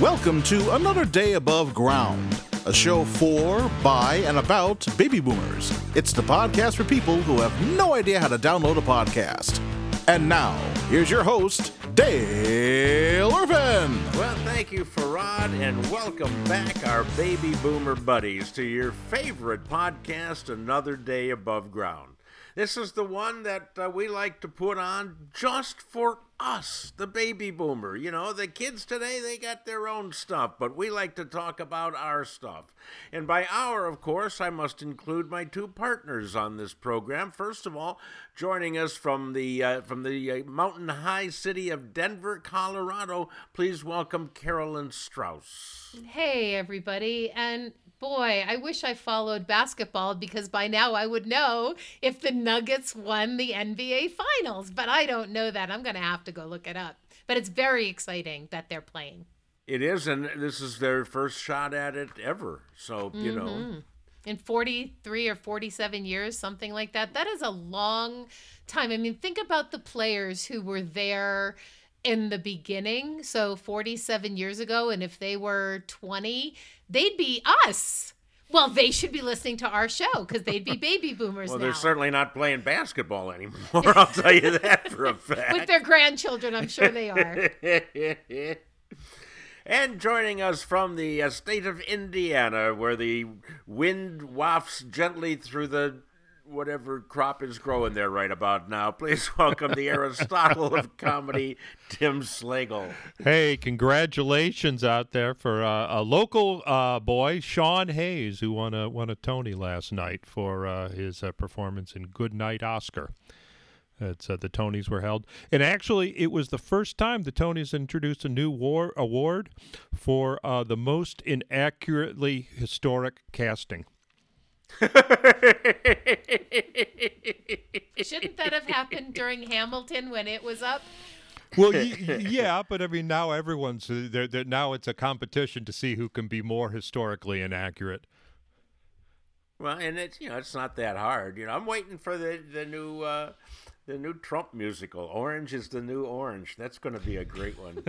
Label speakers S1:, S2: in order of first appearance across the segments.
S1: Welcome to another day above ground, a show for, by, and about baby boomers. It's the podcast for people who have no idea how to download a podcast. And now, here's your host, Dale Irvin.
S2: Well, thank you, Farad, and welcome back, our baby boomer buddies, to your favorite podcast, Another Day Above Ground. This is the one that uh, we like to put on just for us, the baby boomer. You know, the kids today, they got their own stuff, but we like to talk about our stuff. And by our, of course, I must include my two partners on this program. First of all, joining us from the uh, from the uh, mountain high city of Denver, Colorado, please welcome Carolyn Strauss.
S3: Hey, everybody. And boy, I wish I followed basketball because by now I would know if the Nuggets won the NBA Finals, but I don't know that. I'm going to have to go look it up. But it's very exciting that they're playing.
S2: It is, and this is their first shot at it ever. So, you mm-hmm. know.
S3: In 43 or 47 years, something like that. That is a long time. I mean, think about the players who were there in the beginning, so 47 years ago, and if they were 20, they'd be us. Well, they should be listening to our show because they'd be baby boomers.
S2: well,
S3: now.
S2: they're certainly not playing basketball anymore. I'll tell you that for a fact.
S3: With their grandchildren, I'm sure they are.
S2: and joining us from the uh, state of Indiana, where the wind wafts gently through the whatever crop is growing there right about now. Please welcome the Aristotle of comedy, Tim Slagle.
S4: Hey, congratulations out there for uh, a local uh, boy, Sean Hayes, who won a won a Tony last night for uh, his uh, performance in Good Night Oscar. It's uh, the Tonys were held, and actually, it was the first time the Tonys introduced a new war award for uh, the most inaccurately historic casting.
S3: Shouldn't that have happened during Hamilton when it was up?
S4: Well, yeah, but I mean, now everyone's uh, they're, they're, now it's a competition to see who can be more historically inaccurate.
S2: Well, and it's you know it's not that hard. You know, I'm waiting for the the new uh, the new Trump musical. Orange is the new orange. That's going to be a great one.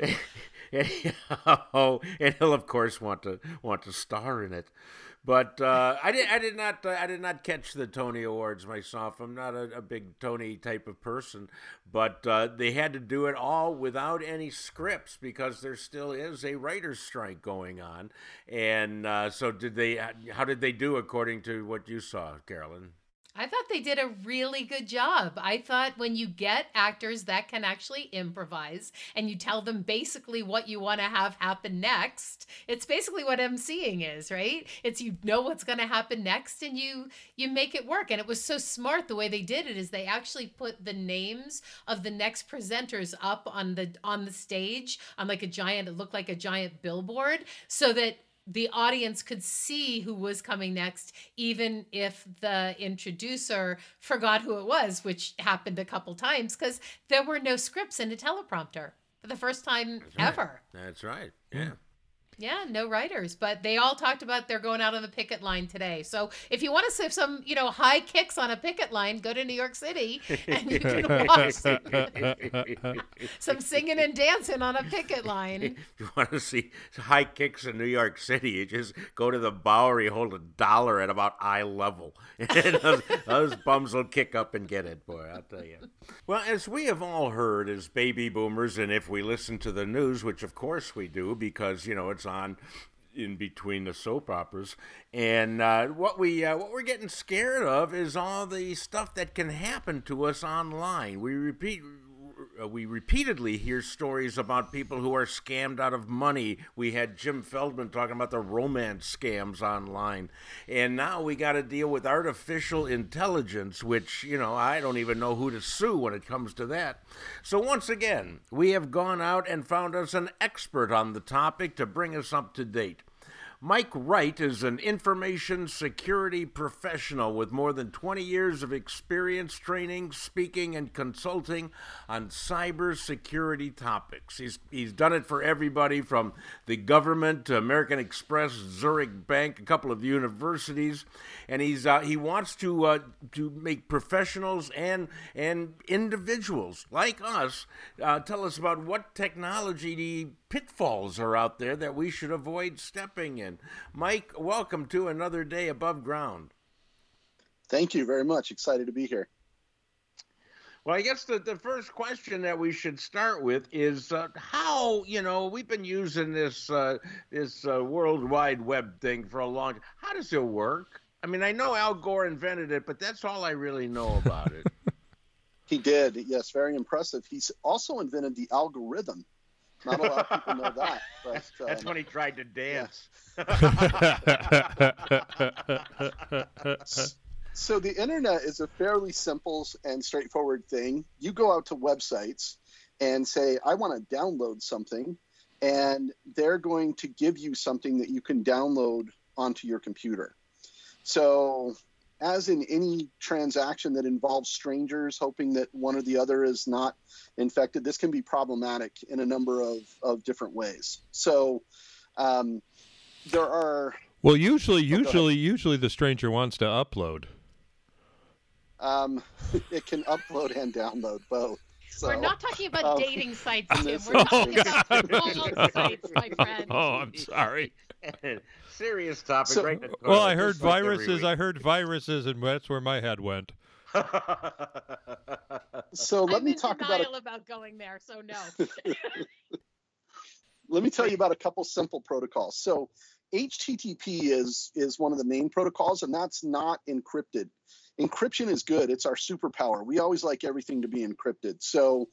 S2: oh, and he'll of course want to want to star in it. But uh, I did I did not uh, I did not catch the Tony Awards myself. I'm not a, a big Tony type of person, but uh, they had to do it all without any scripts because there still is a writers' strike going on. And uh, so, did they? How did they do according to what you saw, Carolyn?
S3: I thought they did a really good job. I thought when you get actors that can actually improvise and you tell them basically what you want to have happen next, it's basically what emceeing is, right? It's you know what's going to happen next and you you make it work. And it was so smart the way they did it is they actually put the names of the next presenters up on the on the stage on like a giant it looked like a giant billboard so that the audience could see who was coming next, even if the introducer forgot who it was, which happened a couple times because there were no scripts in a teleprompter for the first time
S2: That's
S3: ever.
S2: Right. That's right. Yeah.
S3: Yeah, no writers, but they all talked about they're going out on the picket line today. So if you want to see some, you know, high kicks on a picket line, go to New York City and you can watch some, some singing and dancing on a picket line. If
S2: you want to see high kicks in New York City, you just go to the Bowery, hold a dollar at about eye level, and those, those bums will kick up and get it, boy. I'll tell you. Well, as we have all heard as baby boomers, and if we listen to the news, which of course we do, because you know it's on in between the soap operas. And uh, what we uh, what we're getting scared of is all the stuff that can happen to us online. We repeat uh, we repeatedly hear stories about people who are scammed out of money. We had Jim Feldman talking about the romance scams online. And now we got to deal with artificial intelligence, which, you know, I don't even know who to sue when it comes to that. So, once again, we have gone out and found us an expert on the topic to bring us up to date. Mike Wright is an information security professional with more than 20 years of experience training, speaking, and consulting on cybersecurity topics. He's, he's done it for everybody from the government to American Express, Zurich Bank, a couple of universities, and he's uh, he wants to uh, to make professionals and and individuals like us uh, tell us about what technology pitfalls are out there that we should avoid stepping in. Mike, welcome to another day above ground.
S5: Thank you very much. Excited to be here.
S2: Well, I guess the, the first question that we should start with is uh, how you know we've been using this uh, this uh, World Wide Web thing for a long. time. How does it work? I mean, I know Al Gore invented it, but that's all I really know about it.
S5: he did, yes, very impressive. He's also invented the algorithm, not a lot of people know that. But,
S2: um, That's when he tried to dance.
S5: Yeah. so the internet is a fairly simple and straightforward thing. You go out to websites and say, I want to download something, and they're going to give you something that you can download onto your computer. So as in any transaction that involves strangers hoping that one or the other is not infected, this can be problematic in a number of, of different ways. So um, there are.
S4: Well, usually, oh, usually, usually the stranger wants to upload.
S5: Um, it can upload and download both. So,
S3: We're not talking about um, dating sites, Tim. We're talking about sites, my friend.
S4: Oh, I'm sorry.
S2: Serious topic,
S5: So-
S2: right?
S4: Well, I heard
S2: Just like every
S4: viruses. I heard viruses, and that's where my head went.
S5: so let
S3: I'm
S5: me
S3: in
S5: talk about
S3: denial about going there, so no.
S5: let me tell you about a couple simple protocols. So HTTP is is one of the main protocols, and that's not encrypted. Encryption is good; it's our superpower. We always like everything to be encrypted. So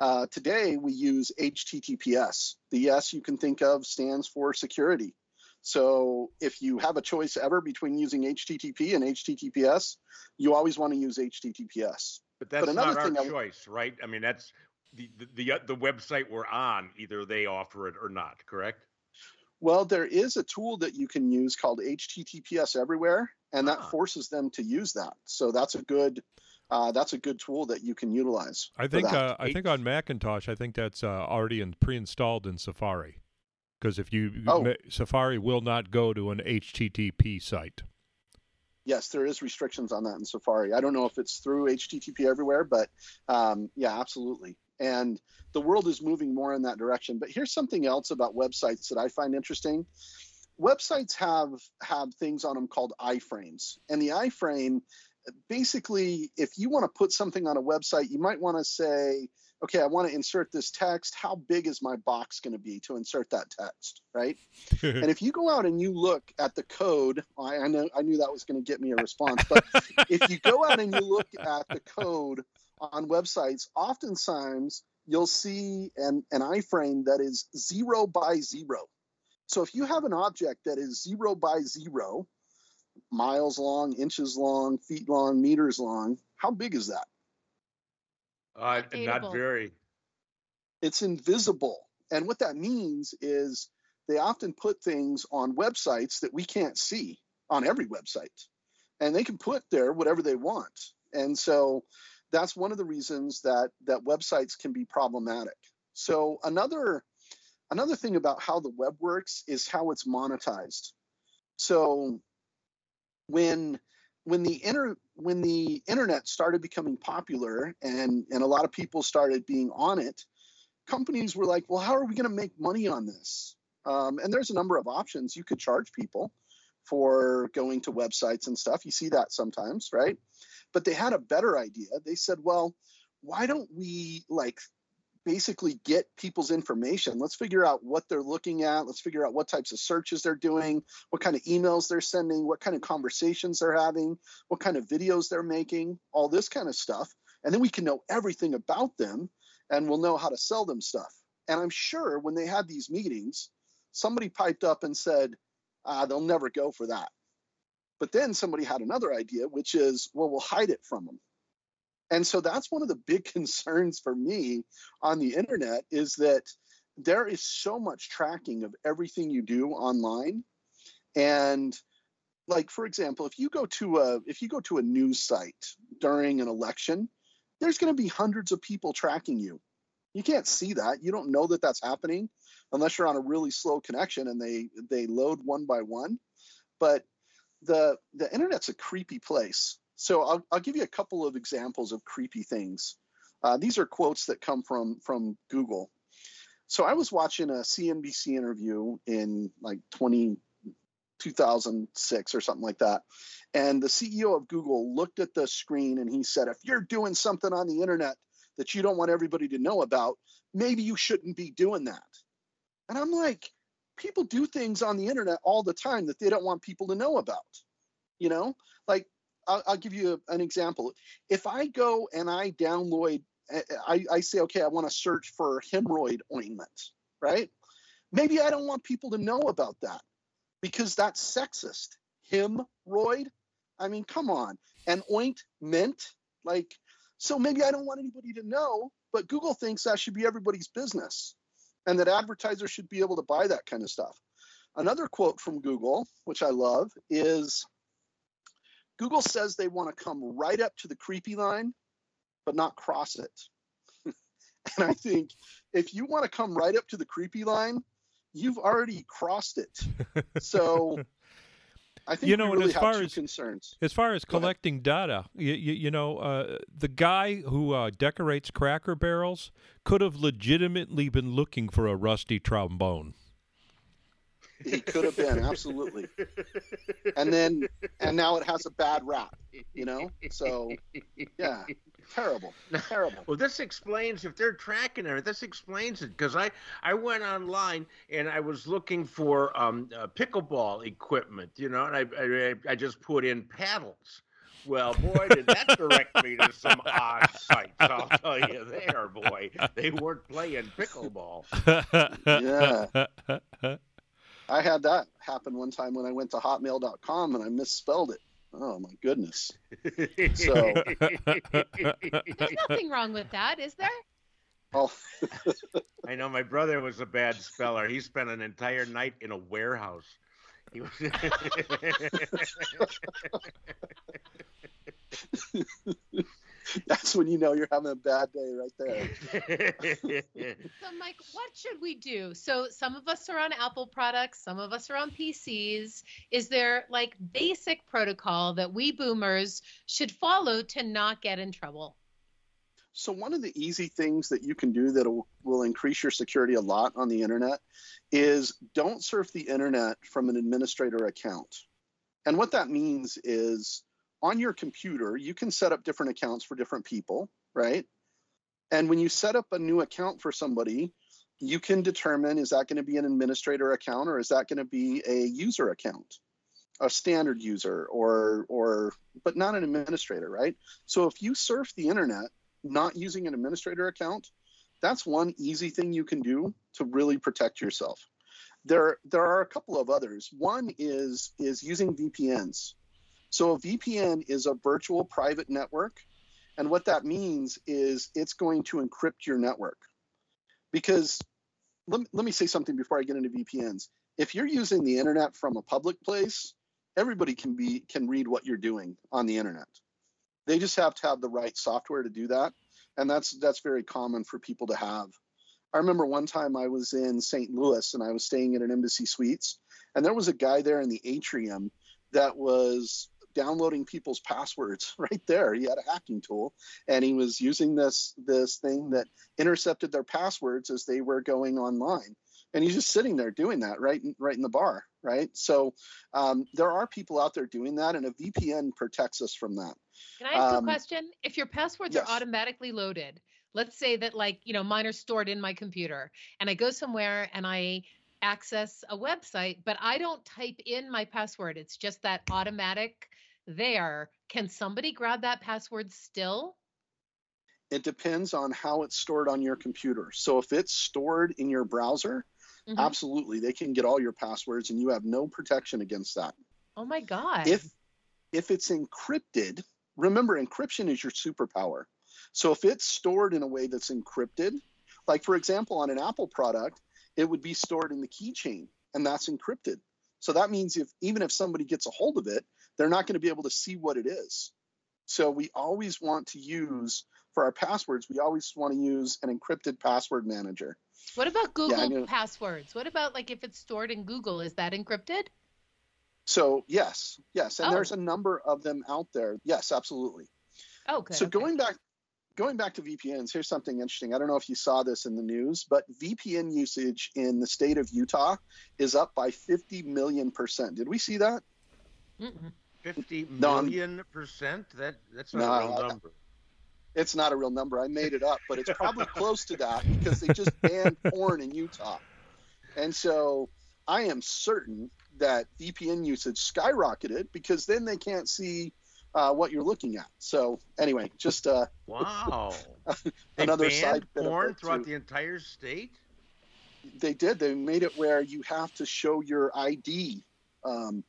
S5: uh, today we use HTTPS. The S you can think of stands for security. So if you have a choice ever between using HTTP and HTTPS, you always want to use HTTPS.
S2: But that's
S5: another
S2: not our
S5: thing I-
S2: choice, right? I mean, that's the, the the the website we're on. Either they offer it or not. Correct?
S5: Well, there is a tool that you can use called HTTPS Everywhere, and that
S2: Ah.
S5: forces them to use that. So that's a good uh, that's a good tool that you can utilize.
S4: I think. Uh, I think on Macintosh, I think that's uh, already in, pre-installed in Safari. Because if you
S5: Oh.
S4: Safari will not go to an HTTP site.
S5: yes, there is restrictions on that in Safari. I don't know if it's through HTTP Everywhere, but um, yeah, absolutely. And the world is moving more in that direction. But here's something else about websites that I find interesting. Websites have have things on them called iframes, and the iframe basically, if you want to put something on a website, you might want to say, okay, I want to insert this text. How big is my box going to be to insert that text, right? and if you go out and you look at the code, I, I know I knew that was going to get me a response, but if you go out and you look at the code on websites, oftentimes you'll see an, an iframe that is zero by zero. So if you have an object that is zero by zero, miles long, inches long, feet long, meters long, how big is that?
S2: Uh, not very.
S5: it's invisible. And what that means is they often put things on websites that we can't see on every website. And they can put there whatever they want. And so that's one of the reasons that that websites can be problematic. So another another thing about how the web works is how it's monetized. So when when the inter when the internet started becoming popular and and a lot of people started being on it companies were like well how are we going to make money on this? Um, and there's a number of options. You could charge people for going to websites and stuff. You see that sometimes right? But they had a better idea. They said well why don't we like basically get people's information. Let's figure out what they're looking at. Let's figure out what types of searches they're doing what kind of emails they're sending what kind of conversations they're having what kind of videos they're making all this kind of stuff. And then we can know everything about them and we'll know how to sell them stuff. And i'm sure when they had these meetings somebody piped up and said ah, they'll never go for that. But then somebody had another idea which is well we'll hide it from them and so that's one of the big concerns for me on the internet is that there is so much tracking of everything you do online And like for example, if you go to a if you go to a news site during an election, there's going to be hundreds of people tracking you. You can't see that. You don't know that that's happening unless you're on a really slow connection and they they load one by one. But the the internet's a creepy place. So I'll, I'll give you a couple of examples of creepy things. Uh, these are quotes that come from from Google. So I was watching a CNBC interview in like 20, 2006 or something like that. And the CEO of Google looked at the screen and he said, if you're doing something on the internet that you don't want everybody to know about, maybe you shouldn't be doing that. And I'm like, people do things on the internet all the time that they don't want people to know about. You know, like I'll, I'll give you an example. If I go and I download, eh, eh, I, I say, okay, I want to search for hemorrhoid ointment, right? Maybe I don't want people to know about that because that's sexist. Hemorrhoid? I mean, come on. And ointment? Like, so maybe I don't want anybody to know, but Google thinks that should be everybody's business and that advertisers should be able to buy that kind of stuff. Another quote from Google, which I love, is Google says they want to come right up to the creepy line, but not cross it. and I think if you want to come right up to the creepy line, you've already crossed it. So I think
S4: you know,
S5: really
S4: as
S5: have
S4: far as
S5: concerns.
S4: as far as
S5: Go ahead.
S4: collecting data, you, you, you know, uh, the guy who uh, decorates Cracker Barrels could have legitimately been looking for a rusty trombone.
S5: He could have been absolutely. And then and now it has a bad rap, you know. So yeah, terrible, terrible.
S2: Well, this explains if they're tracking her. This explains it because I I went online and I was looking for um uh, pickleball equipment, you know, and I, I I just put in paddles. Well, boy, did that direct me to some odd sites. I'll tell you there, boy. They weren't playing pickleball.
S5: Yeah. I had that happen one time when I went to hotmail.com and I misspelled it. Oh my goodness. So
S3: There's nothing wrong with that, is there?
S5: oh
S2: I know my brother was a bad speller. He spent an entire night in a warehouse. He was
S5: that's when you know you're having a bad day right there.
S3: So, Mike, what should we do? So, some of us are on Apple products, some of us are on PCs. Is there like basic protocol that we boomers should follow to not get in trouble?
S5: So one of the easy things that you can do that will, will increase your security a lot on the internet is don't surf the internet from an administrator account. And what that means is on your computer, you can set up different accounts for different people, right? And when you set up a new account for somebody, you can determine is that going to be an administrator account or is that going to be a user account? A standard user or or but not an administrator, right? So if you surf the internet not using an administrator account, that's one easy thing you can do to really protect yourself. There, there are a couple of others. One is is using VPNs. So a VPN is a virtual private network, and what that means is it's going to encrypt your network. Because let, let me say something before I get into VPNs. If you're using the internet from a public place, everybody can be can read what you're doing on the internet. They just have to have the right software to do that, and that's that's very common for people to have. I remember one time I was in St. Louis and I was staying at an Embassy Suites, and there was a guy there in the atrium that was downloading people's passwords right there. He had a hacking tool, and he was using this this thing that intercepted their passwords as they were going online. And he's just sitting there doing that right in, right in the bar, right? So um, there are people out there doing that, and a VPN protects us from that.
S3: Can I ask
S5: Um,
S3: a question? If your passwords
S5: yes.
S3: are automatically loaded, let's say that like, you know, mine are stored in my computer and I go somewhere and I access a website, but I don't type in my password. It's just that automatic there. Can somebody grab that password still?
S5: It depends on how it's stored on your computer. So if it's stored in your browser,
S3: Mhm.
S5: absolutely, they can get all your passwords, and you have no protection against that.
S3: Oh my God.
S5: If if it's encrypted, remember encryption is your superpower. So if it's stored in a way that's encrypted, like for example on an Apple product, it would be stored in the keychain, and that's encrypted. So that means if even if somebody gets a hold of it, they're not going to be able to see what it is. So we always want to use for our passwords, we always want to use an encrypted password manager.
S3: What about Google
S5: I know.
S3: passwords? What about like if it's stored in Google, is that encrypted?
S5: So yes, yes, and
S3: Oh.
S5: there's a number of them out there. Yes, absolutely.
S3: Oh, good.
S5: so
S3: okay.
S5: going back going back to VPNs, here's something interesting. I don't know if you saw this in the news, but VPN usage in the state of Utah is up by 50 million percent. Did we see that?
S3: Mm-mm.
S2: Fifty
S5: No,
S2: percent? That that's not
S5: No,
S2: a real number.
S5: It's not a real number. I made it up, but it's probably close to that because they just banned porn in Utah. And so I am certain that VPN usage skyrocketed because then they can't see uh, what you're looking at. So anyway, just uh,
S2: Wow. They
S5: Another
S2: banned
S5: side
S2: porn throughout
S5: too.
S2: the entire state.
S5: they did. They made it where you have to show your ID. Um,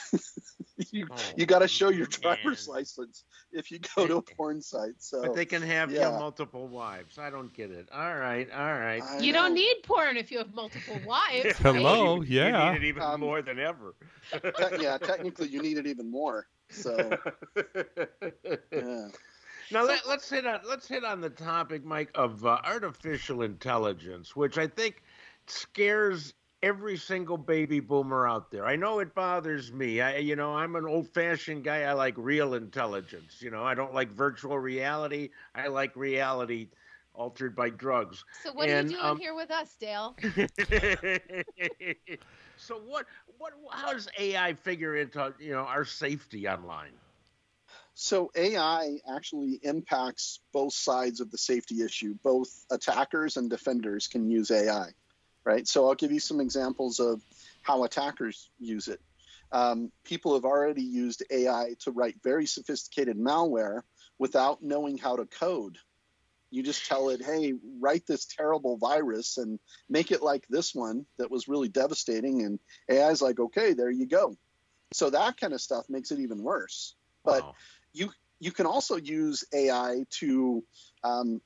S5: you
S2: Oh,
S5: you got to show your driver's
S2: man.
S5: license if you go to a porn site. So
S2: But they can have
S5: yeah.
S2: multiple wives. I don't get it. All right, all right.
S5: I
S3: You don't need porn if you have multiple wives.
S4: Hello,
S2: You-
S4: yeah.
S2: You need it even
S5: Um,
S2: more than ever.
S5: Te- yeah, technically you need it even more. So yeah.
S2: Now let, us hit on let's hit on the topic, Mike, of uh, artificial intelligence, which I think scares every single baby boomer out there. I know it bothers me. I, you know, I'm an old-fashioned guy. I like real intelligence. You know, I don't like virtual reality. I like reality altered by drugs.
S3: So what
S2: And,
S3: are you doing
S2: um,
S3: here with us, Dale?
S2: so what what how does AI figure into you know our safety online?
S5: So AI actually impacts both sides of the safety issue. Both attackers and defenders can use AI, right? So I'll give you some examples of how attackers use it. Um, people have already used AI to write very sophisticated malware without knowing how to code. You just tell it, hey, write this terrible virus and make it like this one that was really devastating. And AI is like, okay, there you go. So that kind of stuff makes it even worse. But
S2: Wow.
S5: you can also use AI to um,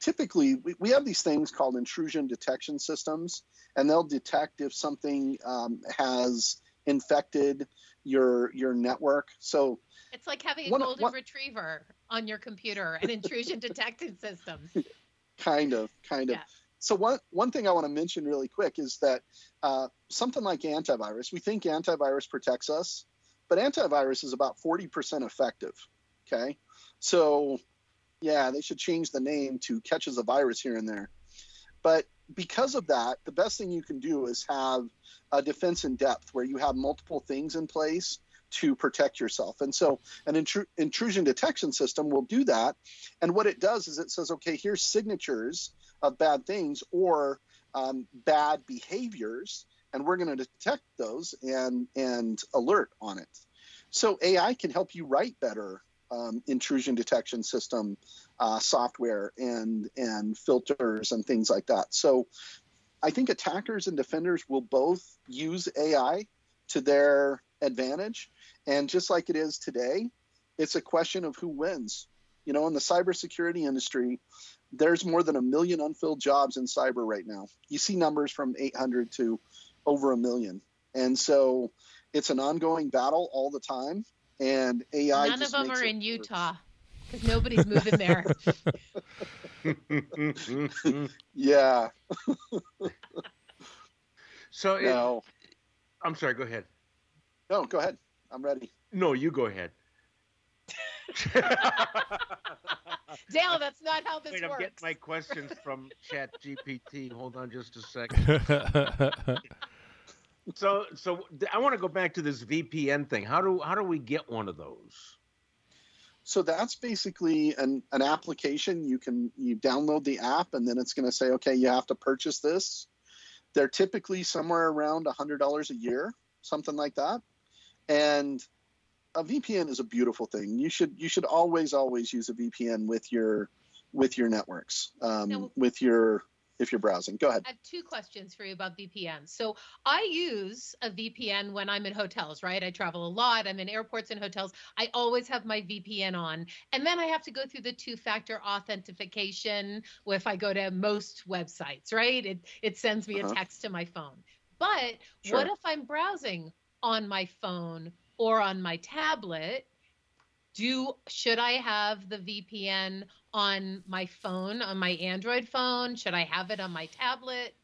S5: typically we, we have these things called intrusion detection systems, and they'll detect if something um, has infected your your network. So
S3: It's like having a
S5: One-
S3: golden
S5: one-
S3: retriever on your computer, an intrusion detection system.
S5: kind of kind of.
S3: Yeah.
S5: So one one thing I want to mention really quick is that uh, something like antivirus, we think antivirus protects us, but antivirus is about 40% effective. Okay, so yeah, they should change the name to catches a virus here and there. But because of that, the best thing you can do is have a defense in depth where you have multiple things in place to protect yourself. And so an intru- intrusion detection system will do that. And what it does is it says, okay, here's signatures of bad things or um, bad behaviors, and we're going to detect those and and alert on it. So AI can help you write better um, intrusion detection system uh, software and and filters and things like that. So I think attackers and defenders will both use AI to their advantage. And just like it is today, it's a question of who wins. You know, in the cybersecurity industry, there's more than a million unfilled jobs in cyber right now. You see numbers from 800 to over a million. And so it's an ongoing battle all the time. And AI
S3: None of them
S5: makes
S3: are in
S5: worse.
S3: Utah because nobody's moving there.
S5: Yeah,
S2: so it,
S5: no,
S2: I'm sorry. Go ahead.
S5: no, go ahead. I'm ready.
S2: No, you go ahead.
S3: Dale, that's not how this
S2: Wait, I'm getting my questions from Chat GPT. Hold on just a second. So, so I want to go back to this VPN thing. How do how do we get one of those?
S5: So that's basically an, an application. You can you download the app and then it's going to say, okay, you have to purchase this. They're typically somewhere around $100 a year, something like that. And a VPN is a beautiful thing. You should you should always always use a VPN with your with your networks, um,
S3: Now-
S5: with your if you're browsing. Go ahead.
S3: I have two questions for you about VPN. So I use a VPN when I'm in hotels, right? I travel a lot. I'm in airports and hotels. I always have my VPN on. And then I have to go through the two-factor authentication if I go to most websites, right? It it sends me
S5: Uh-huh.
S3: a text to my phone. But
S5: Sure.
S3: what if I'm browsing on my phone or on my tablet? Do should I have the VPN on my phone, on my Android phone? Should I have it on my tablet?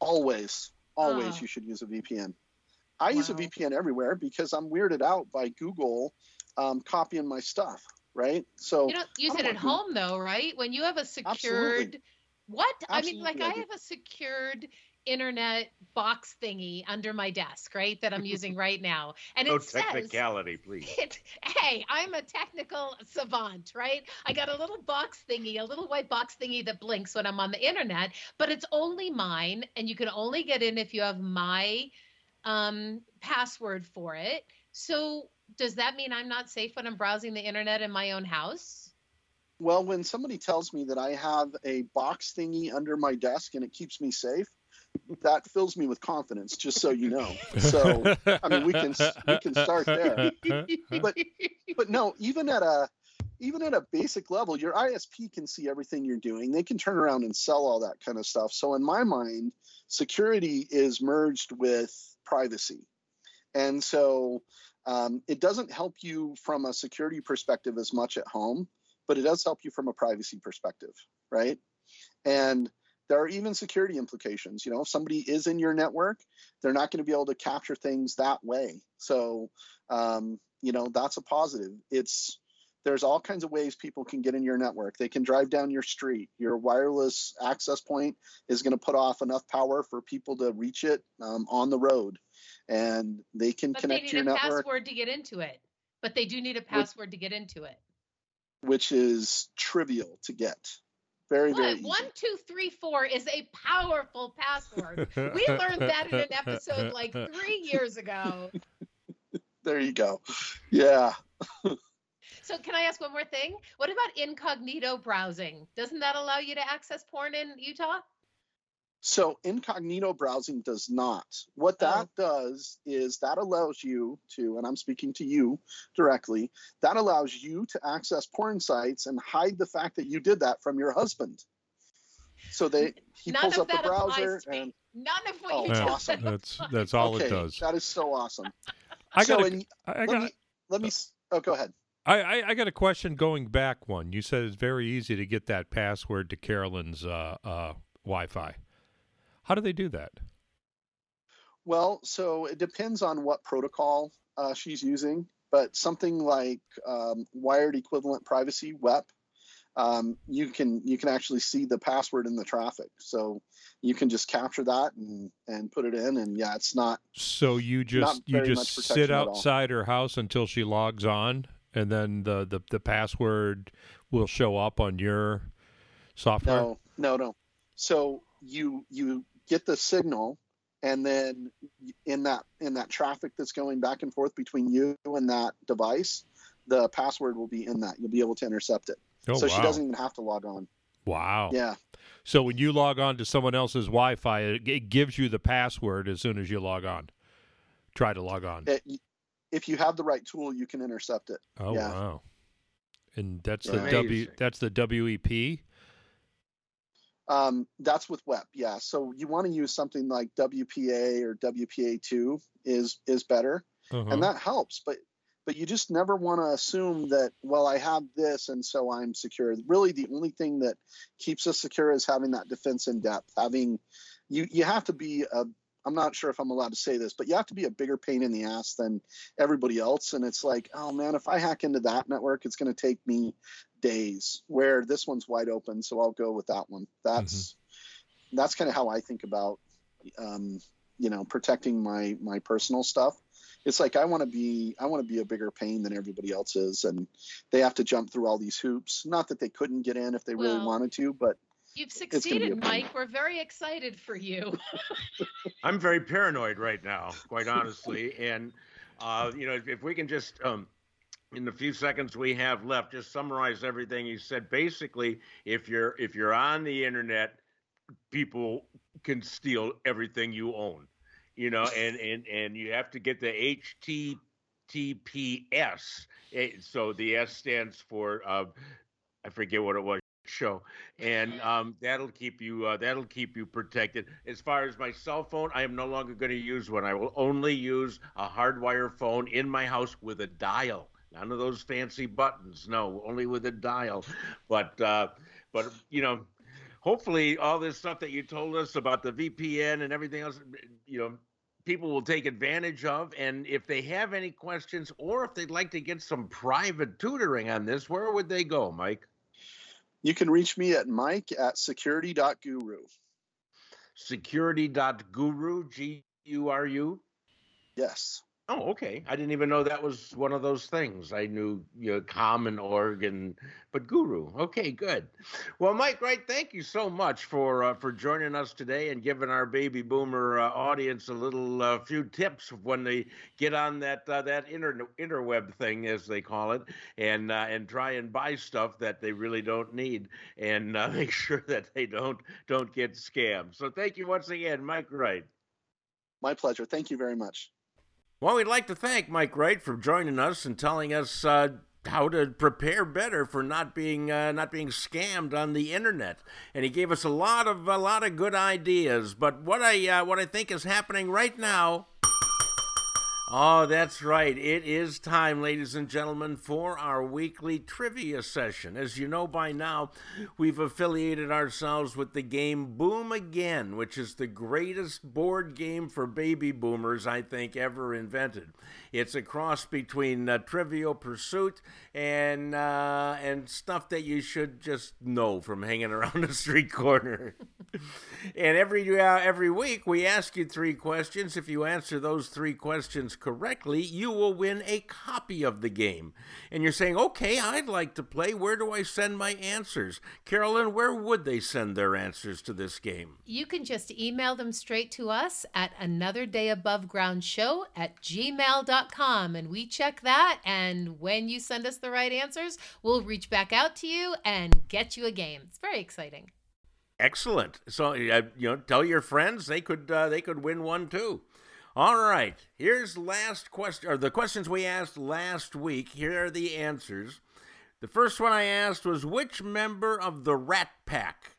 S5: Always, always,
S3: Oh.
S5: you should use a VPN. I use a VPN everywhere because I'm weirded out by Google um, copying my stuff, right? So
S3: You don't use it
S5: don't
S3: at
S5: want
S3: home though, right? When you have a
S5: Absolutely.
S3: secured what? I mean, like
S5: I
S3: have a secured internet box thingy under my desk, right? That I'm using right now. And
S2: No
S3: it says
S2: technicality, please.
S3: it, hey, I'm a technical savant, right? I got a little box thingy, a little white box thingy that blinks when I'm on the internet, but it's only mine, and you can only get in if you have my um, password for it. So, does that mean I'm not safe when I'm browsing the internet in my own house?
S5: Well, when somebody tells me that I have a box thingy under my desk and it keeps me safe, that fills me with confidence. Just so you know. So, I mean, we can we can start there. But but no, even at a even at a basic level, your ISP can see everything you're doing. They can turn around and sell all that kind of stuff. So in my mind, security is merged with privacy, and so um, it doesn't help you from a security perspective as much at home, but it does help you from a privacy perspective, right? And there are even security implications. You know, if somebody is in your network, they're not going to be able to capture things that way. So, um, you know, that's a positive. It's there's all kinds of ways people can get in your network. They can drive down your street. Your wireless access point is going to put off enough power for people to reach it um, on the road, and they can
S3: But they
S5: connect
S3: need
S5: to
S3: a
S5: your network,
S3: password to get into it. But they do need a password to get into it.
S5: which is trivial to get. Very, very
S3: What?
S5: easy.
S3: One, two, three, four is a powerful password. We learned that in an episode like three years ago.
S5: There you go. Yeah.
S3: So, can I ask one more thing? What about incognito browsing? Doesn't that allow you to access porn in Utah?
S5: So incognito browsing does not. What that does is that allows you to, and I'm speaking to you directly, that allows you to access porn sites and hide the fact that you did that from your husband. So they he
S3: None
S5: pulls up the browser
S3: applies to me.
S5: and
S3: None of what
S5: Oh,
S3: you
S5: it's
S3: just
S5: awesome.
S4: That's that's all
S5: okay,
S4: it does.
S5: that is so awesome.
S4: I
S5: so
S4: got a,
S5: and
S4: I I
S5: let
S4: got
S5: me let me oh go ahead.
S4: I, I, I got a question going back one. You said it's very easy to get that password to Carolyn's uh, uh, Wi-Fi. How do they do that?
S5: Well, so it depends on what protocol uh, she's using, but something like um, wired equivalent privacy (WEP), um, you can you can actually see the password in the traffic. So you can just capture that and and put it in, and yeah, it's not.
S4: So you just you just sit
S5: protection at all.
S4: outside her house until she logs on, and then the, the, the password will show up on your software.
S5: No, no, no. So you you get the signal, and then in that in that traffic that's going back and forth between you and that device, the password will be in that. You'll be able to intercept it.
S4: Oh
S5: so
S4: wow!
S5: she doesn't even have to log on.
S4: wow.
S5: Yeah.
S4: So when you log on to someone else's Wi-Fi, it, it gives you the password as soon as you log on. Try to log on.
S5: It, if you have the right tool, you can intercept it.
S4: Oh
S5: yeah.
S4: wow! And that's the W. That's the E WEP.
S5: Um, that's with WEP, yeah. So you want to use something like WPA or WPA2 is is better,
S4: Uh-huh.
S5: and that helps. But but you just never want to assume that well I have this and so I'm secure. Really, the only thing that keeps us secure is having that defense in depth. Having you you have to be a I'm not sure if I'm allowed to say this, but you have to be a bigger pain in the ass than everybody else. And it's like, oh man, if I hack into that network, it's going to take me days. Where this one's wide open, so I'll go with that one. That's that's kind of how I think about, um, you know, protecting my my personal stuff. It's like I want to be I want to be a bigger pain than everybody else is, and they have to jump through all these hoops. Not that they couldn't get in if they really wanted to, but
S3: You've
S5: gonna be a
S3: succeeded. Mike. We're very excited for you.
S2: I'm very paranoid right now, quite honestly. And uh, you know, if we can just um, in the few seconds we have left, just summarize everything you said. Basically, if you're if you're on the internet, people can steal everything you own. You know, and and and you have to get the HTTPS. So the S stands for uh, I forget what it was. show, and um, that'll keep you uh, that'll keep you protected. As far as my cell phone, I am no longer going to use one. I will only use a hardwire phone in my house with a dial. None of those fancy buttons. No, only with a dial. But uh, but you know, hopefully all this stuff that you told us about the VPN and everything else, you know, people will take advantage of. And if they have any questions or if they'd like to get some private tutoring on this, where would they go, Mike?
S5: You can reach me at mike at security.guru.
S2: Security.guru, G U R U?
S5: Yes.
S2: Oh, okay. I didn't even know that was one of those things. I knew you know, common org and but guru. Okay, good. Well, Mike Wright, thank you so much for uh, for joining us today and giving our baby boomer uh, audience a little uh, few tips when they get on that uh, that inter interweb thing as they call it and uh, and try and buy stuff that they really don't need and uh, make sure that they don't don't get scammed. So thank you once again, Mike Wright.
S5: My pleasure. Thank you very much.
S2: Well, we'd like to thank Mike Wright for joining us and telling us uh, how to prepare better for not being uh, not being scammed on the internet. And he gave us a lot of a lot of good ideas. But what I uh, what I think is happening right now. Oh, that's right. It is time, ladies and gentlemen, for our weekly trivia session. As you know by now, we've affiliated ourselves with the game Boom Again, which is the greatest board game for baby boomers, I think, ever invented. It's a cross between uh, Trivial Pursuit and uh, and stuff that you should just know from hanging around the street corner. and every uh, every week we ask you three questions. If you answer those three questions correctly, you will win a copy of the game. And you're saying, "Okay, I'd like to play. Where do I send my answers?" Carolyn, where would they send their answers to this game?
S3: You can just email them straight to us at another day above ground show at gmail.com and we check that. And when you send us the right answers, we'll reach back out to you and get you a game. It's very exciting.
S2: Excellent. So you know, tell your friends they could uh, they could win one too. All right. Here's last question or the questions we asked last week. Here are the answers. The first one I asked was which member of the Rat Pack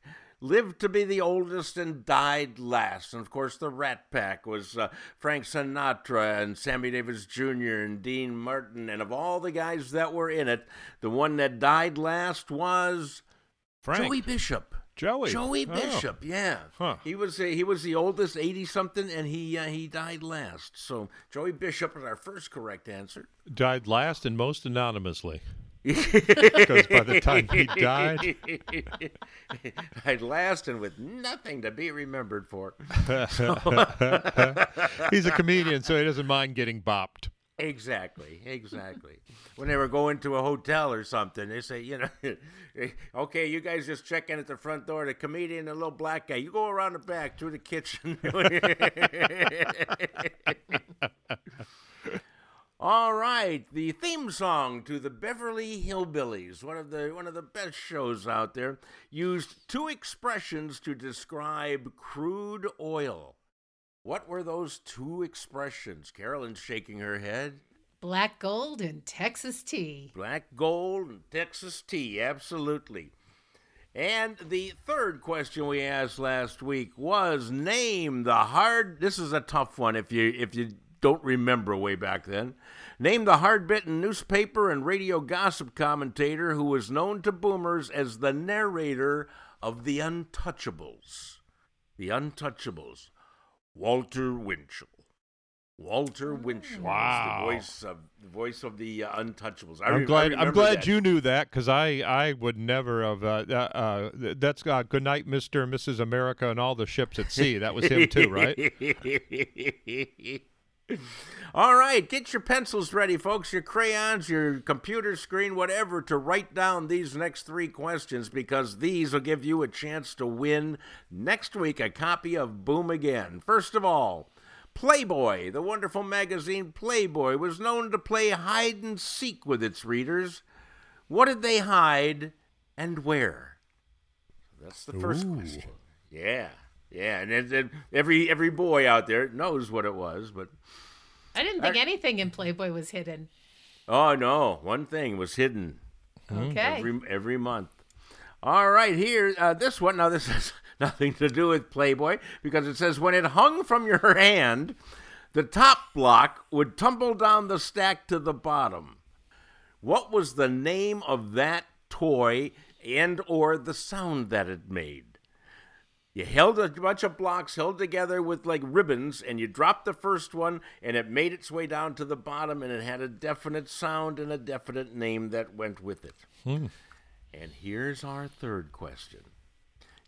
S2: lived to be the oldest and died last. And of course, the Rat Pack was uh, Frank Sinatra and Sammy Davis Jr. and Dean Martin. And of all the guys that were in it, the one that died last was
S4: Frank.
S2: Joey Bishop.
S4: Joey.
S2: Joey
S4: Oh.
S2: Bishop, yeah.
S4: Huh.
S2: He was uh, he was the oldest, eighty something, and he uh, he died last. So Joey Bishop is our first correct answer.
S4: Died last and most anonymously. Because by the time he died,
S2: died last and with nothing to be remembered for.
S4: he's a comedian, so he doesn't mind getting bopped.
S2: Exactly, exactly. when they were going to a hotel or something, they say, you know, okay, you guys just check in at the front door. The comedian, and the little black guy, you go around the back through the kitchen. All right, the theme song to the Beverly Hillbillies, one of the one of the best shows out there, used two expressions to describe crude oil. What were those two expressions? Carolyn's shaking her head.
S3: Black gold and Texas tea.
S2: Black gold and Texas tea, absolutely. And the third question we asked last week was name the hard this is a tough one if you if you don't remember way back then. Name the hard-bitten newspaper and radio gossip commentator who was known to boomers as the narrator of The Untouchables. The Untouchables. Walter Winchell. Walter Winchell
S4: Wow.
S2: was the voice of the voice of the uh, Untouchables. I
S4: I'm
S2: re-
S4: glad. I'm glad
S2: that.
S4: you knew that because I, I would never have. Uh, uh, uh, that's uh, good night, Mister and Mrs. America, and all the ships at sea. That was him too, right?
S2: All right, get your pencils ready, folks, your crayons, your computer screen, whatever, to write down these next three questions because these will give you a chance to win next week a copy of Boom Again. First of all, Playboy, the wonderful magazine Playboy, was known to play hide and seek with its readers. What did they hide and where? That's the first
S4: Ooh.
S2: question. Yeah, yeah, and it, it- every every boy out there knows what it was, but
S3: I didn't think anything in Playboy was hidden.
S2: oh no, one thing was hidden
S3: Okay.
S2: every every month. All right, here, uh, this one. Now, this has nothing to do with Playboy because it says when it hung from your hand, the top block would tumble down the stack to the bottom. What was the name of that toy and or the sound that it made? You held a bunch of blocks held together with like ribbons, and you dropped the first one, and it made its way down to the bottom, and it had a definite sound and a definite name that went with it.
S4: Hmm.
S2: And here's our third question.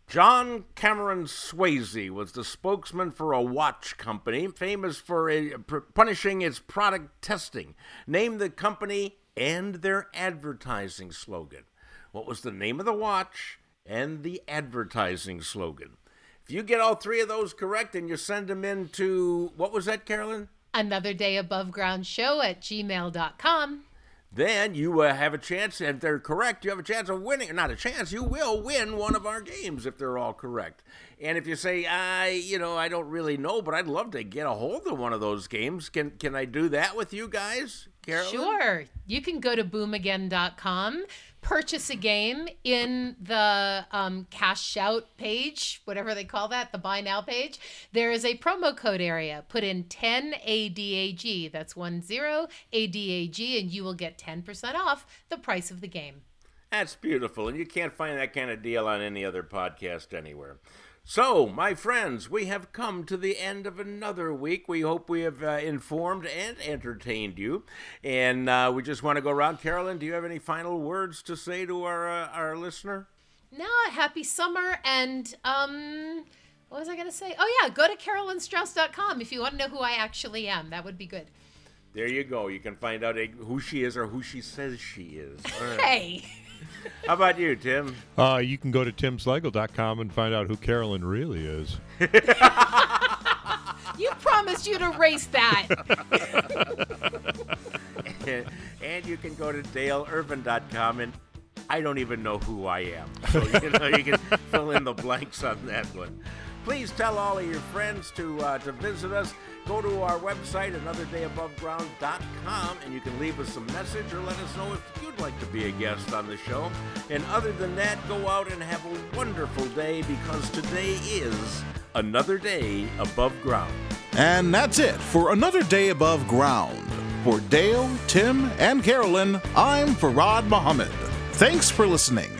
S2: John Cameron Swayze was the spokesman for a watch company famous for a, pr- punishing its product testing. Name the company and their advertising slogan. What was the name of the watch and the advertising slogan? If you get all three of those correct and you send them in to, what was that, Carolyn?
S3: Another day above ground show at gmail.com.
S2: then you uh, have a chance, and if they're correct, you have a chance of winning. Not a chance, you will win one of our games if they're all correct. And if you say, I, you know, I don't really know, but I'd love to get a hold of one of those games, can can I do that with you guys, Carolyn?
S3: Sure. You can go to boomagain.com, purchase a game in the um, cash out page, whatever they call that, the buy now page. There is a promo code area. Put in 10 ADAG. That's 10 ADAG, and you will get 10% off the price of the game.
S2: That's beautiful, and you can't find that kind of deal on any other podcast anywhere. So, my friends, we have come to the end of another week. We hope we have uh, informed and entertained you. And uh, we just want to go around. Carolyn, do you have any final words to say to our uh, our listener?
S3: No, happy summer. And um, what was I going to say? Oh, yeah, go to carolynstrauss.com if you want to know who I actually am. That would be good.
S2: There you go. You can find out uh, who she is or who she says she is. Right.
S3: Hey.
S2: How about you, Tim?
S4: Uh, you can go to timslegel.com and find out who Carolyn really is.
S3: You promised you'd erase that.
S2: and you can go to daleirvin.com and I don't even know who I am. So you know you can fill in the blanks on that one. Please tell all of your friends to uh, to visit us. Go to our website, anotherdayaboveground.com, and you can leave us a message or let us know if you'd like to be a guest on the show. And other than that, go out and have a wonderful day because today is another day above ground.
S1: And that's it for another day above ground. For Dale, Tim, and Carolyn, I'm Farad Muhammad. Thanks for listening.